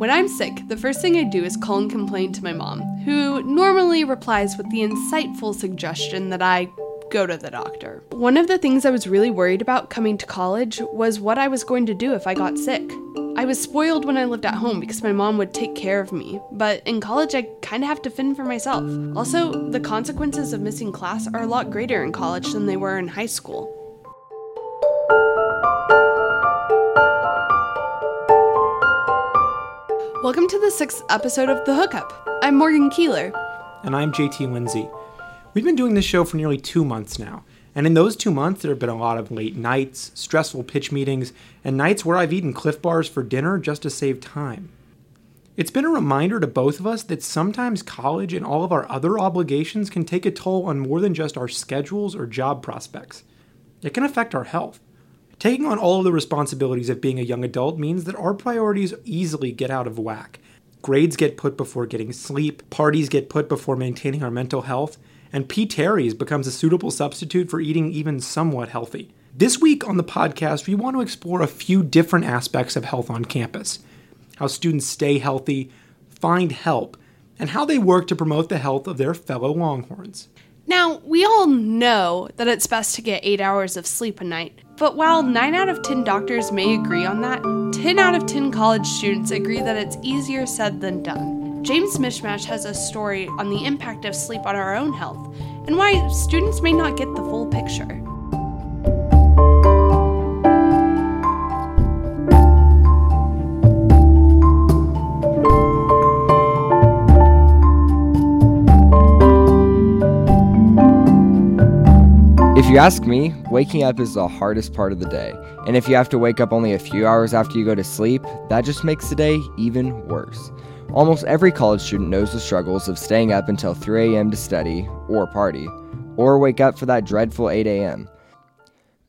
When I'm sick, the first thing I do is call and complain to my mom, who normally replies with the insightful suggestion that I go to the doctor. One of the things I was really worried about coming to college was what I was going to do if I got sick. I was spoiled when I lived at home because my mom would take care of me, but in college I kind of have to fend for myself. Also, the consequences of missing class are a lot greater in college than they were in high school. Welcome to the sixth episode of The Hookup. I'm Morgan Kuehler. And I'm JT Lindsey. We've been doing this show for nearly two months now, and in those two months, there have been a lot of late nights, stressful pitch meetings, and nights where I've eaten Clif Bars for dinner just to save time. It's been a reminder to both of us that sometimes college and all of our other obligations can take a toll on more than just our schedules or job prospects. It can affect our health. Taking on all of the responsibilities of being a young adult means that our priorities easily get out of whack. Grades get put before getting sleep, parties get put before maintaining our mental health, and P. Terry's becomes a suitable substitute for eating even somewhat healthy. This week on the podcast, we want to explore a few different aspects of health on campus how students stay healthy, find help, and how they work to promote the health of their fellow Longhorns. Now, we all know that it's best to get 8 hours of sleep a night, but while 9 out of 10 doctors may agree on that, 10 out of 10 college students agree that it's easier said than done. James Mishmash has a story on the impact of sleep on our own health and why students may not get the full picture. You ask me, waking up is the hardest part of the day. And if you have to wake up only a few hours after you go to sleep, that just makes the day even worse. Almost every college student knows the struggles of staying up until 3 a.m. to study or party, or wake up for that dreadful 8 a.m.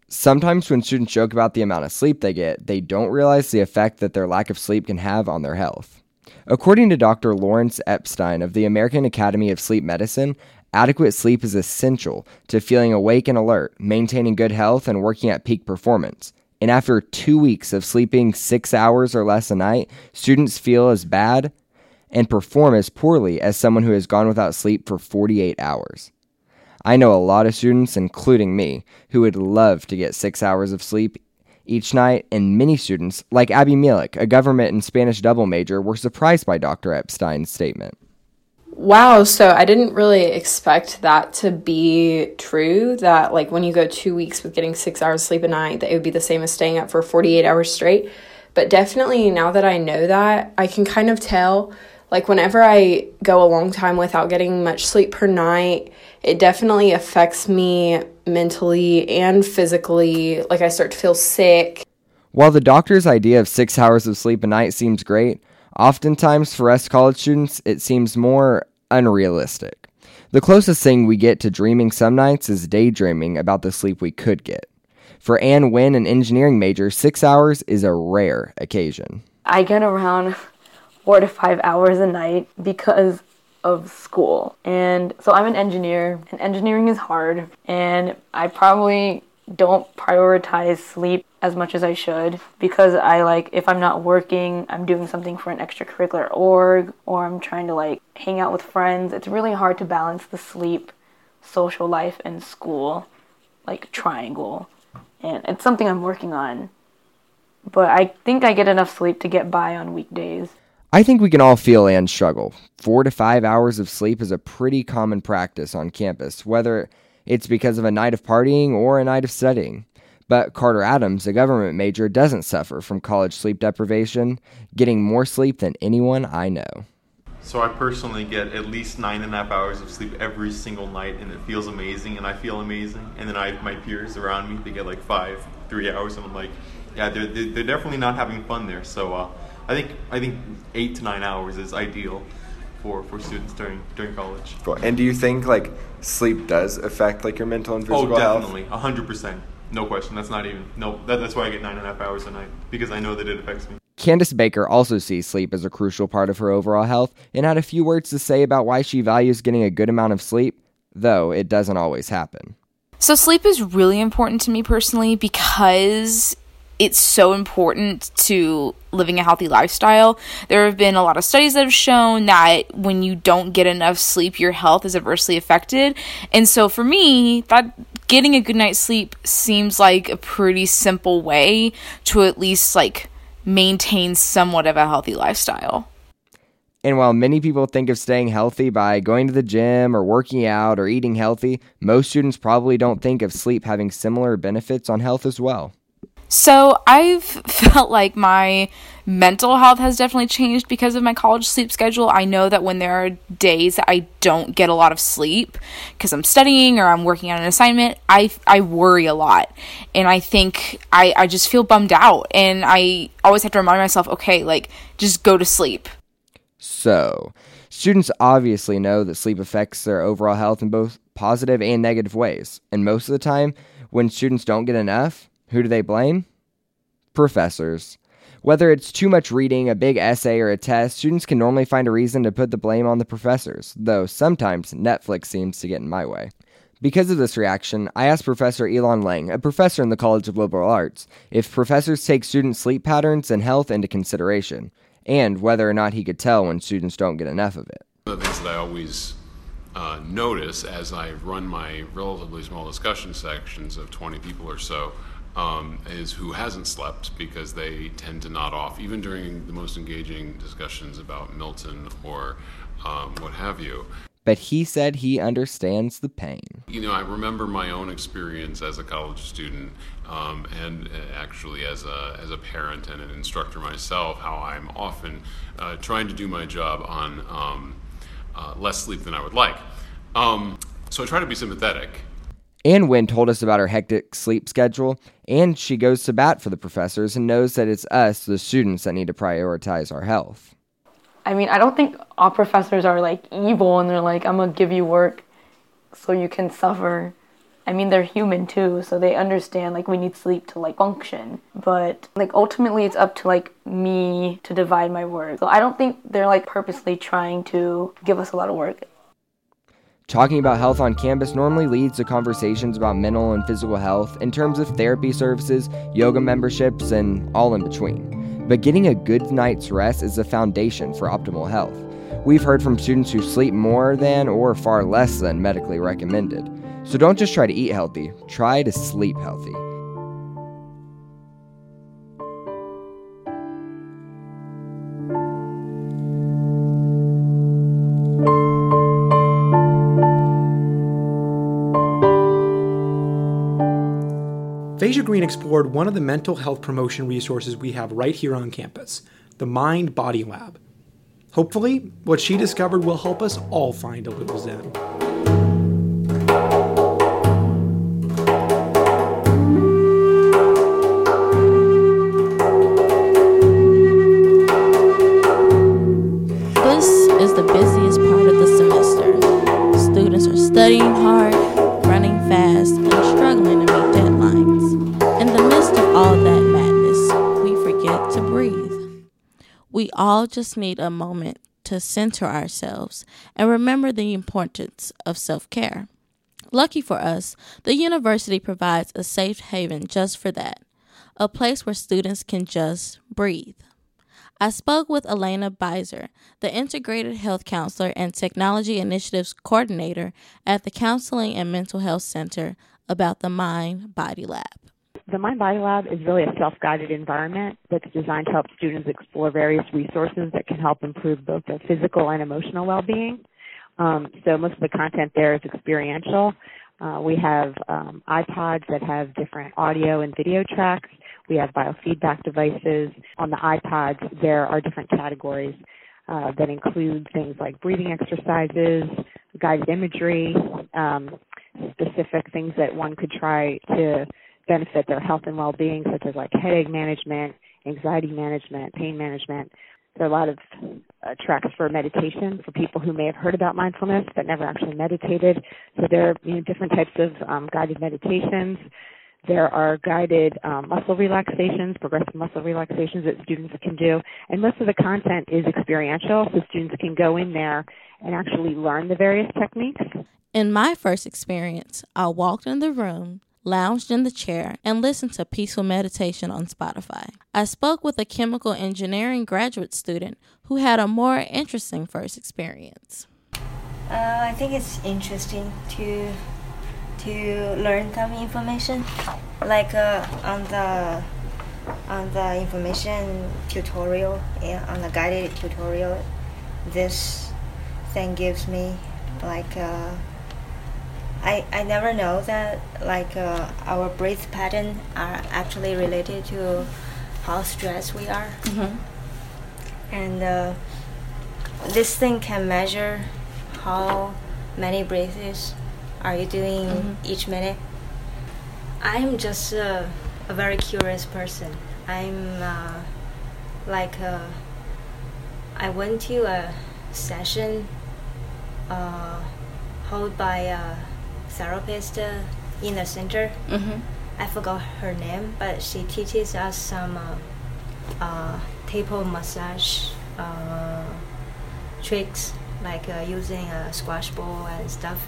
Sometimes, when students joke about the amount of sleep they get, they don't realize the effect that their lack of sleep can have on their health. According to Dr. Lawrence Epstein of the American Academy of Sleep Medicine, adequate sleep is essential to feeling awake and alert, maintaining good health, and working at peak performance. And after two weeks of sleeping six hours or less a night, students feel as bad and perform as poorly as someone who has gone without sleep for 48 hours. I know a lot of students, including me, who would love to get six hours of sleep each night, and many students, like Abby Mielek, a government and Spanish double major, were surprised by Dr. Epstein's statement. Wow, so I didn't really expect that to be true. That, like, when you go two weeks with getting six hours sleep a night, that it would be the same as staying up for 48 hours straight. But definitely, now that I know that, I can kind of tell like whenever I go a long time without getting much sleep per night, it definitely affects me mentally and physically. Like I start to feel sick. While the doctor's idea of six hours of sleep a night seems great, oftentimes for us college students, it seems more unrealistic. The closest thing we get to dreaming some nights is daydreaming about the sleep we could get. For Ann Wynn, an engineering major, six hours is a rare occasion. I get around four to five hours a night because of school. And so I'm an engineer, and engineering is hard, and I probably don't prioritize sleep as much as I should because I like if I'm not working, I'm doing something for an extracurricular org or I'm trying to like hang out with friends. It's really hard to balance the sleep, social life and school like triangle. And it's something I'm working on. But I think I get enough sleep to get by on weekdays. I think we can all feel and struggle. Four to five hours of sleep is a pretty common practice on campus, whether it's because of a night of partying or a night of studying. But Carter Adams, a government major, doesn't suffer from college sleep deprivation, getting more sleep than anyone I know. So I personally get at least nine and a half hours of sleep every single night, and it feels amazing, and I feel amazing. And then I have my peers around me; they get like five, three hours, and I'm like, yeah, they're they're definitely not having fun there. So uh, I think I think eight to nine hours is ideal for, for students during during college. Cool. And do you think like sleep does affect like your mental and physical oh, health? Oh, definitely, hundred percent, no question. That's not even no. That, that's why I get nine and a half hours a night because I know that it affects me. Candace Baker also sees sleep as a crucial part of her overall health and had a few words to say about why she values getting a good amount of sleep, though it doesn't always happen. So, sleep is really important to me personally because it's so important to living a healthy lifestyle. There have been a lot of studies that have shown that when you don't get enough sleep, your health is adversely affected. And so for me, that getting a good night's sleep seems like a pretty simple way to at least like maintain somewhat of a healthy lifestyle. And while many people think of staying healthy by going to the gym or working out or eating healthy, most students probably don't think of sleep having similar benefits on health as well. So I've felt like my mental health has definitely changed because of my college sleep schedule. I know that when there are days that I don't get a lot of sleep because I'm studying or I'm working on an assignment, I I worry a lot. And I think I, I just feel bummed out. And I always have to remind myself, okay, like just go to sleep. So, students obviously know that sleep affects their overall health in both positive and negative ways. And most of the time, when students don't get enough, who do they blame? Professors. Whether it's too much reading, a big essay, or a test, students can normally find a reason to put the blame on the professors, though sometimes Netflix seems to get in my way. Because of this reaction, I asked Professor Elon Lang, a professor in the College of Liberal Arts, if professors take student sleep patterns and health into consideration, and whether or not he could tell when students don't get enough of it. One of the things that I always uh, notice as I run my relatively small discussion sections of 20 people or so um, is who hasn't slept because they tend to nod off, even during the most engaging discussions about Milton or um, what have you. But he said he understands the pain. You know, I remember my own experience as a college student um, and uh, actually as a, as a parent and an instructor myself, how I'm often uh, trying to do my job on um, uh, less sleep than I would like. Um, so I try to be sympathetic Ann Wynn told us about her hectic sleep schedule, and she goes to bat for the professors and knows that it's us, the students, that need to prioritize our health. I mean, I don't think all professors are like evil and they're like, I'm gonna give you work so you can suffer. I mean, they're human too, so they understand like we need sleep to like function. But like ultimately, it's up to like me to divide my work. So I don't think they're like purposely trying to give us a lot of work. Talking about health on campus normally leads to conversations about mental and physical health in terms of therapy services, yoga memberships, and all in between. But getting a good night's rest is the foundation for optimal health. We've heard from students who sleep more than or far less than medically recommended. So don't just try to eat healthy, try to sleep healthy. Green explored one of the mental health promotion resources we have right here on campus the Mind Body Lab. Hopefully, what she discovered will help us all find a little Zen. This is the busiest part of the semester. Students are studying hard, all just need a moment to center ourselves and remember the importance of self care. Lucky for us, the university provides a safe haven just for that a place where students can just breathe. I spoke with Elena Beiser, the Integrated Health Counselor and Technology Initiatives Coordinator at the Counseling and Mental Health Center, about the Mind Body Lab. The Mind Body Lab is really a self guided environment that's designed to help students explore various resources that can help improve both their physical and emotional well being. Um, so, most of the content there is experiential. Uh, we have um, iPods that have different audio and video tracks. We have biofeedback devices. On the iPods, there are different categories uh, that include things like breathing exercises, guided imagery, um, specific things that one could try to benefit their health and well-being, such as like headache management, anxiety management, pain management. There are a lot of uh, tracks for meditation for people who may have heard about mindfulness but never actually meditated. So there are you know, different types of um, guided meditations. There are guided um, muscle relaxations, progressive muscle relaxations that students can do. And most of the content is experiential, so students can go in there and actually learn the various techniques. In my first experience, I walked in the room, lounged in the chair, and listened to peaceful meditation on Spotify. I spoke with a chemical engineering graduate student who had a more interesting first experience. Uh, I think it's interesting to to learn some information, like uh, on the on the information tutorial and on the guided tutorial. This thing gives me like. Uh, I, I never know that like uh, our breath pattern are actually related to how stressed we are Mhm. and uh, this thing can measure how many breaths are you doing Mhm. each minute i'm just uh, a very curious person i'm uh, like uh, i went to a session uh, held by a therapist uh, in the center. Mhm. i forgot her name but she teaches us some uh, uh, table massage uh, tricks like uh, using a squash ball and stuff.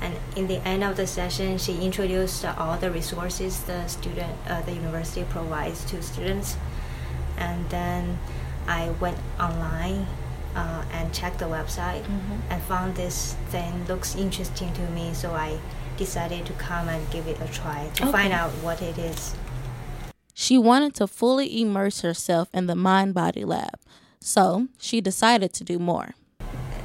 And in the end of the session she introduced all the resources the student uh, the university provides to students. And then i went online uh, and checked the website Mhm. and found this thing looks interesting to me so i decided to come and give it a try to find out what it is She wanted to fully immerse herself in the mind body lab, so she decided to do more.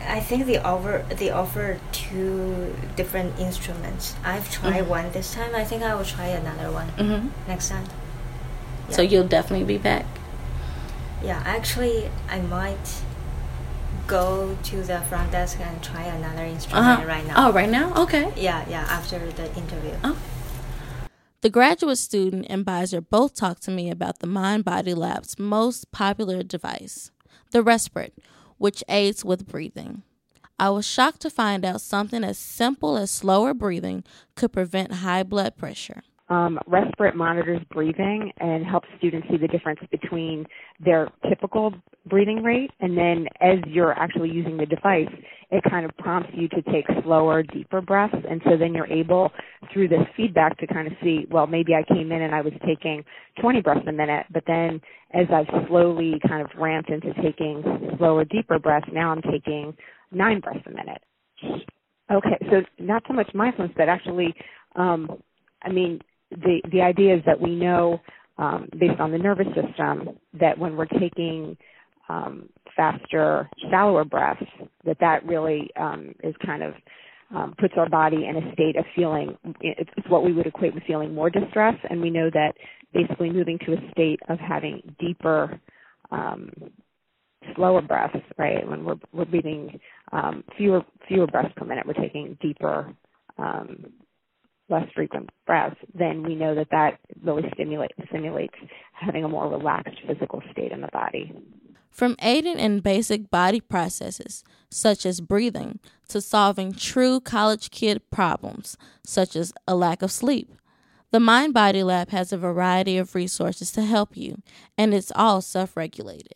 I think they offer they offer two different instruments. I've tried Mhm. one this time. I think I will try another one Mhm. next time. So you'll definitely be back. Yeah, actually, I might go to the front desk and try another instrument Uh-huh. right now. Oh, right now? Okay. Yeah, yeah. After the interview. Oh. The graduate student and Bizer both talked to me about the Mind Body Lab's most popular device, the RESPeRATE, which aids with breathing. I was shocked to find out something as simple as slower breathing could prevent high blood pressure. Um, RESPeRATE monitors breathing and helps students see the difference between their typical breathing rate and then as you're actually using the device, it kind of prompts you to take slower, deeper breaths. And so then you're able through this feedback to kind of see, well, maybe I came in and I was taking 20 breaths a minute, but then as I've slowly kind of ramped into taking slower, deeper breaths, now I'm taking nine breaths a minute. Okay, so not so much mindfulness, but actually, um, I mean, the the idea is that we know um, based on the nervous system that when we're taking um, faster, shallower breaths, that that really um, is kind of um, puts our body in a state of feeling. It's, what we would equate with feeling more distress, and we know that basically moving to a state of having deeper um, slower breaths, right? When we're we're breathing um, fewer fewer breaths per minute, we're taking deeper, um, less frequent breaths. Then we know that that really stimulate stimulates having a more relaxed physical state in the body. From aiding in basic body processes, such as breathing, to solving true college kid problems, such as a lack of sleep. The Mind Body Lab has a variety of resources to help you, and it's all self regulated.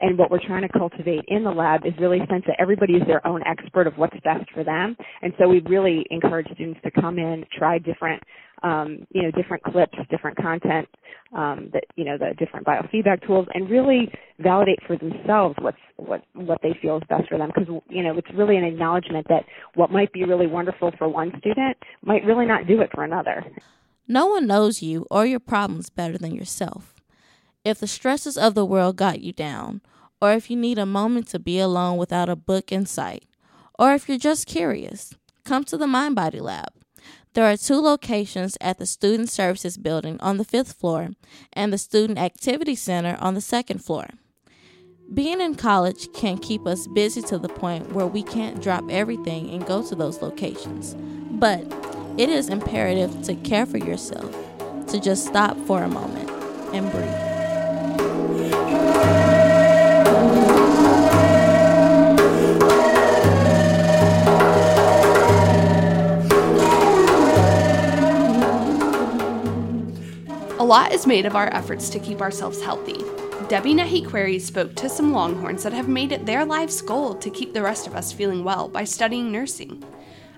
And what we're trying to cultivate in the lab is really a sense that everybody is their own expert of what's best for them. And so we really encourage students to come in, try different, um, you know, different clips, different content, um, that you know, the different biofeedback tools, and really validate for themselves what's what what they feel is best for them. Because you know, it's really an acknowledgement that what might be really wonderful for one student might really not do it for another. No one knows you or your problems better than yourself. If the stresses of the world got you down, or if you need a moment to be alone without a book in sight, or if you're just curious, come to the Mind Body Lab. There are two locations at the Student Services Building on the fifth floor and the Student Activity Center on the second floor. Being in college can keep us busy to the point where we can't drop everything and go to those locations. But it is imperative to care for yourself, to just stop for a moment and breathe. A lot is made of our efforts to keep ourselves healthy. Debbie Nahi Query spoke to some Longhorns that have made it their life's goal to keep the rest of us feeling well by studying nursing.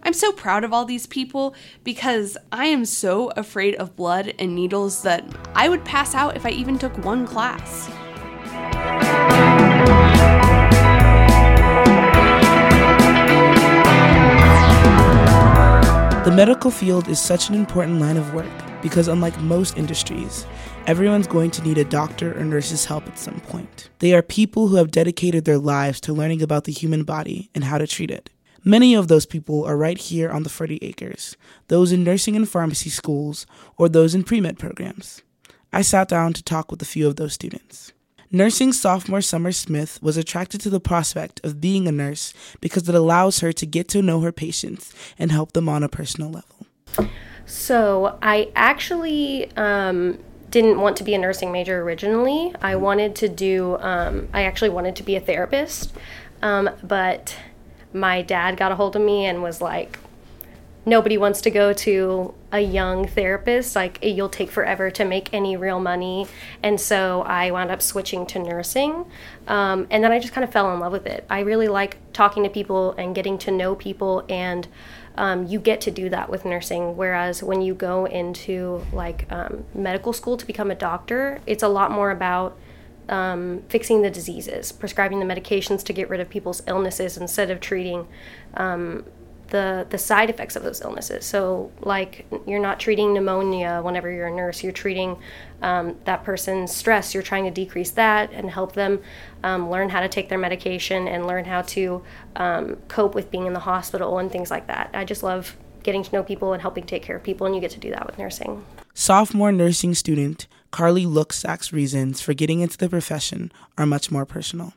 I'm so proud of all these people because I am so afraid of blood and needles that I would pass out if I even took one class. The medical field is such an important line of work because, unlike most industries, everyone's going to need a doctor or nurse's help at some point. They are people who have dedicated their lives to learning about the human body and how to treat it. Many of those people are right here on the 40 acres, those in nursing and pharmacy schools, or those in pre med programs. I sat down to talk with a few of those students. Nursing sophomore Summer Smith was attracted to the prospect of being a nurse because it allows her to get to know her patients and help them on a personal level. So, I actually um, didn't want to be a nursing major originally. I wanted to do, um, I actually wanted to be a therapist, um, but my dad got a hold of me and was like, nobody wants to go to a young therapist. Like, you'll take forever to make any real money. And so I wound up switching to nursing. Um, and then I just kind of fell in love with it. I really like talking to people and getting to know people. And um, you get to do that with nursing. Whereas when you go into like um, medical school to become a doctor, it's a lot more about um, fixing the diseases, prescribing the medications to get rid of people's illnesses instead of treating um, the the side effects of those illnesses. So, like you're not treating pneumonia whenever you're a nurse. You're treating um, that person's stress. You're trying to decrease that and help them um, learn how to take their medication and learn how to um, cope with being in the hospital and things like that. I just love getting to know people and helping take care of people, and you get to do that with nursing. Sophomore nursing student Carly Looksack's reasons for getting into the profession are much more personal.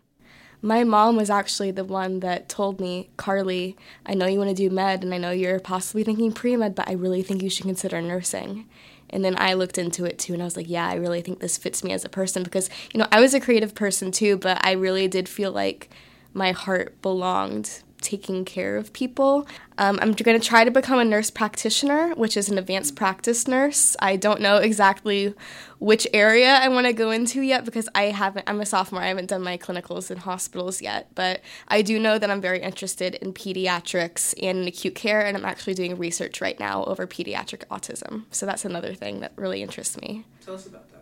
My mom was actually the one that told me, Carly, I know you want to do med and I know you're possibly thinking pre med, but I really think you should consider nursing. And then I looked into it too and I was like, yeah, I really think this fits me as a person because, you know, I was a creative person too, but I really did feel like my heart belonged taking care of people. Um, I'm going to try to become a nurse practitioner, which is an advanced practice nurse. I don't know exactly which area I want to go into yet because I haven't. I'm a sophomore. I haven't done my clinicals in hospitals yet, but I do know that I'm very interested in pediatrics and in acute care, and I'm actually doing research right now over pediatric autism. So that's another thing that really interests me. Tell us about that.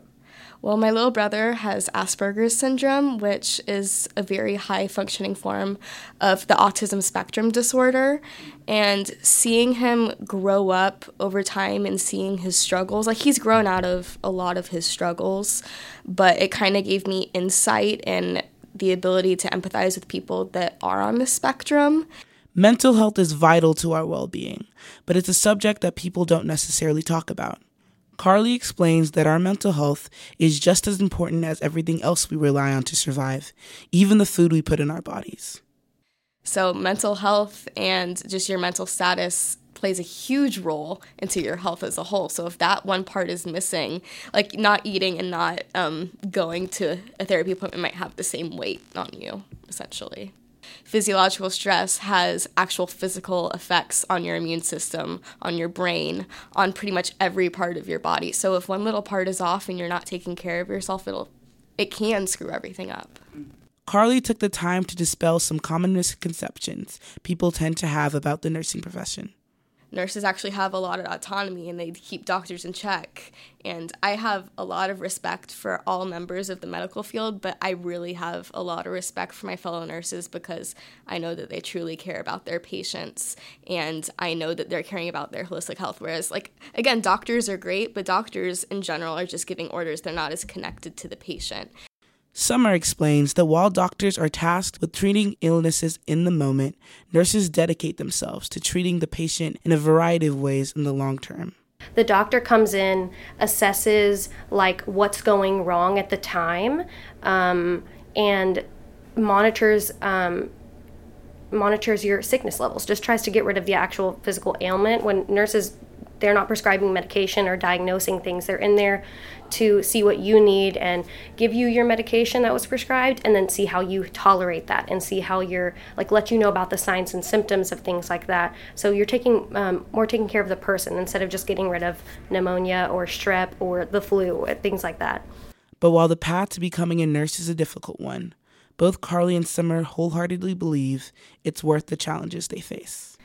Well, my little brother has Asperger's syndrome, which is a very high functioning form of the autism spectrum disorder. And seeing him grow up over time and seeing his struggles, like he's grown out of a lot of his struggles, but it kind of gave me insight and the ability to empathize with people that are on the spectrum. Mental health is vital to our well being, but it's a subject that people don't necessarily talk about. Carly explains that our mental health is just as important as everything else we rely on to survive, even the food we put in our bodies. So, mental health and just your mental status plays a huge role into your health as a whole. So, if that one part is missing, like not eating and not um, going to a therapy appointment might have the same weight on you, essentially physiological stress has actual physical effects on your immune system, on your brain, on pretty much every part of your body. So if one little part is off and you're not taking care of yourself, it'll it can screw everything up. Carly took the time to dispel some common misconceptions people tend to have about the nursing profession nurses actually have a lot of autonomy and they keep doctors in check. And I have a lot of respect for all members of the medical field, but I really have a lot of respect for my fellow nurses because I know that they truly care about their patients and I know that they're caring about their holistic health. Whereas, like, again, doctors are great, but doctors in general are just giving orders, they're not as connected to the patient. Summer explains that while doctors are tasked with treating illnesses in the moment, nurses dedicate themselves to treating the patient in a variety of ways in the long term. The doctor comes in, assesses like what's going wrong at the time, um, and monitors um, monitors your sickness levels. Just tries to get rid of the actual physical ailment. When nurses they're not prescribing medication or diagnosing things. They're in there to see what you need and give you your medication that was prescribed and then see how you tolerate that and see how you're like let you know about the signs and symptoms of things like that. So you're taking um, more taking care of the person instead of just getting rid of pneumonia or strep or the flu things like that. But while the path to becoming a nurse is a difficult one both carly and summer wholeheartedly believe it's worth the challenges they face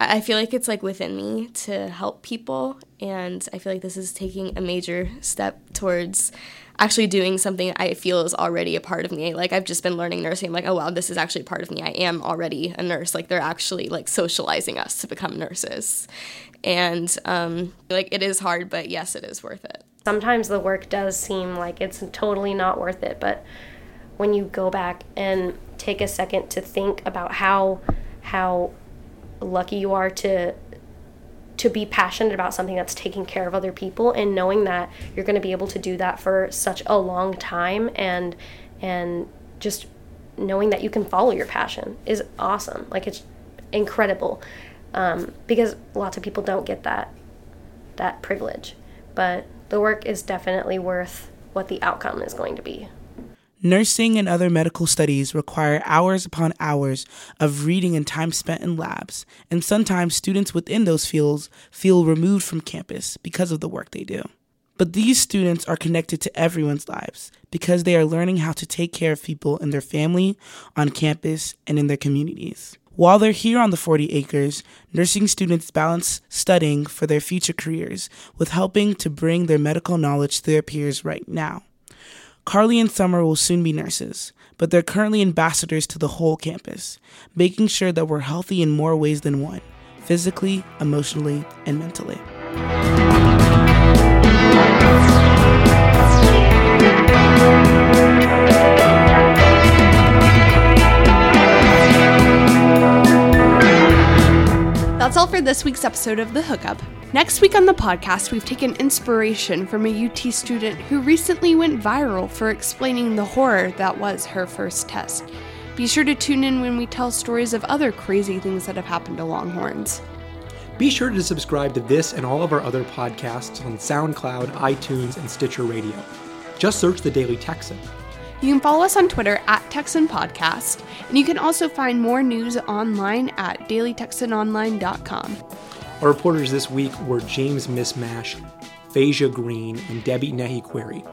I feel like it's like within me to help people, and I feel like this is taking a major step towards actually doing something I feel is already a part of me. Like I've just been learning nursing. I'm like, oh wow, this is actually part of me. I am already a nurse. Like they're actually like socializing us to become nurses, and um, like it is hard, but yes, it is worth it. Sometimes the work does seem like it's totally not worth it, but when you go back and take a second to think about how how lucky you are to to be passionate about something that's taking care of other people and knowing that you're going to be able to do that for such a long time and and just knowing that you can follow your passion is awesome. Like it's incredible. Um, because lots of people don't get that that privilege. But the work is definitely worth what the outcome is going to be Nursing and other medical studies require hours upon hours of reading and time spent in labs, and sometimes students within those fields feel removed from campus because of the work they do. But these students are connected to everyone's lives because they are learning how to take care of people in their family, on campus, and in their communities. While they're here on the 40 acres, nursing students balance studying for their future careers with helping to bring their medical knowledge to their peers right now. Carly and Summer will soon be nurses, but they're currently ambassadors to the whole campus, making sure that we're healthy in more ways than one physically, emotionally, and mentally. That's all for this week's episode of The Hookup. Next week on the podcast, we've taken inspiration from a UT student who recently went viral for explaining the horror that was her first test. Be sure to tune in when we tell stories of other crazy things that have happened to Longhorns. Be sure to subscribe to this and all of our other podcasts on SoundCloud, iTunes, and Stitcher Radio. Just search The Daily Texan. You can follow us on Twitter at Texan Podcast, and you can also find more news online at dailytexanonline.com. Our reporters this week were James Mismash, Faysia Green, and Debbie Nehiqueri.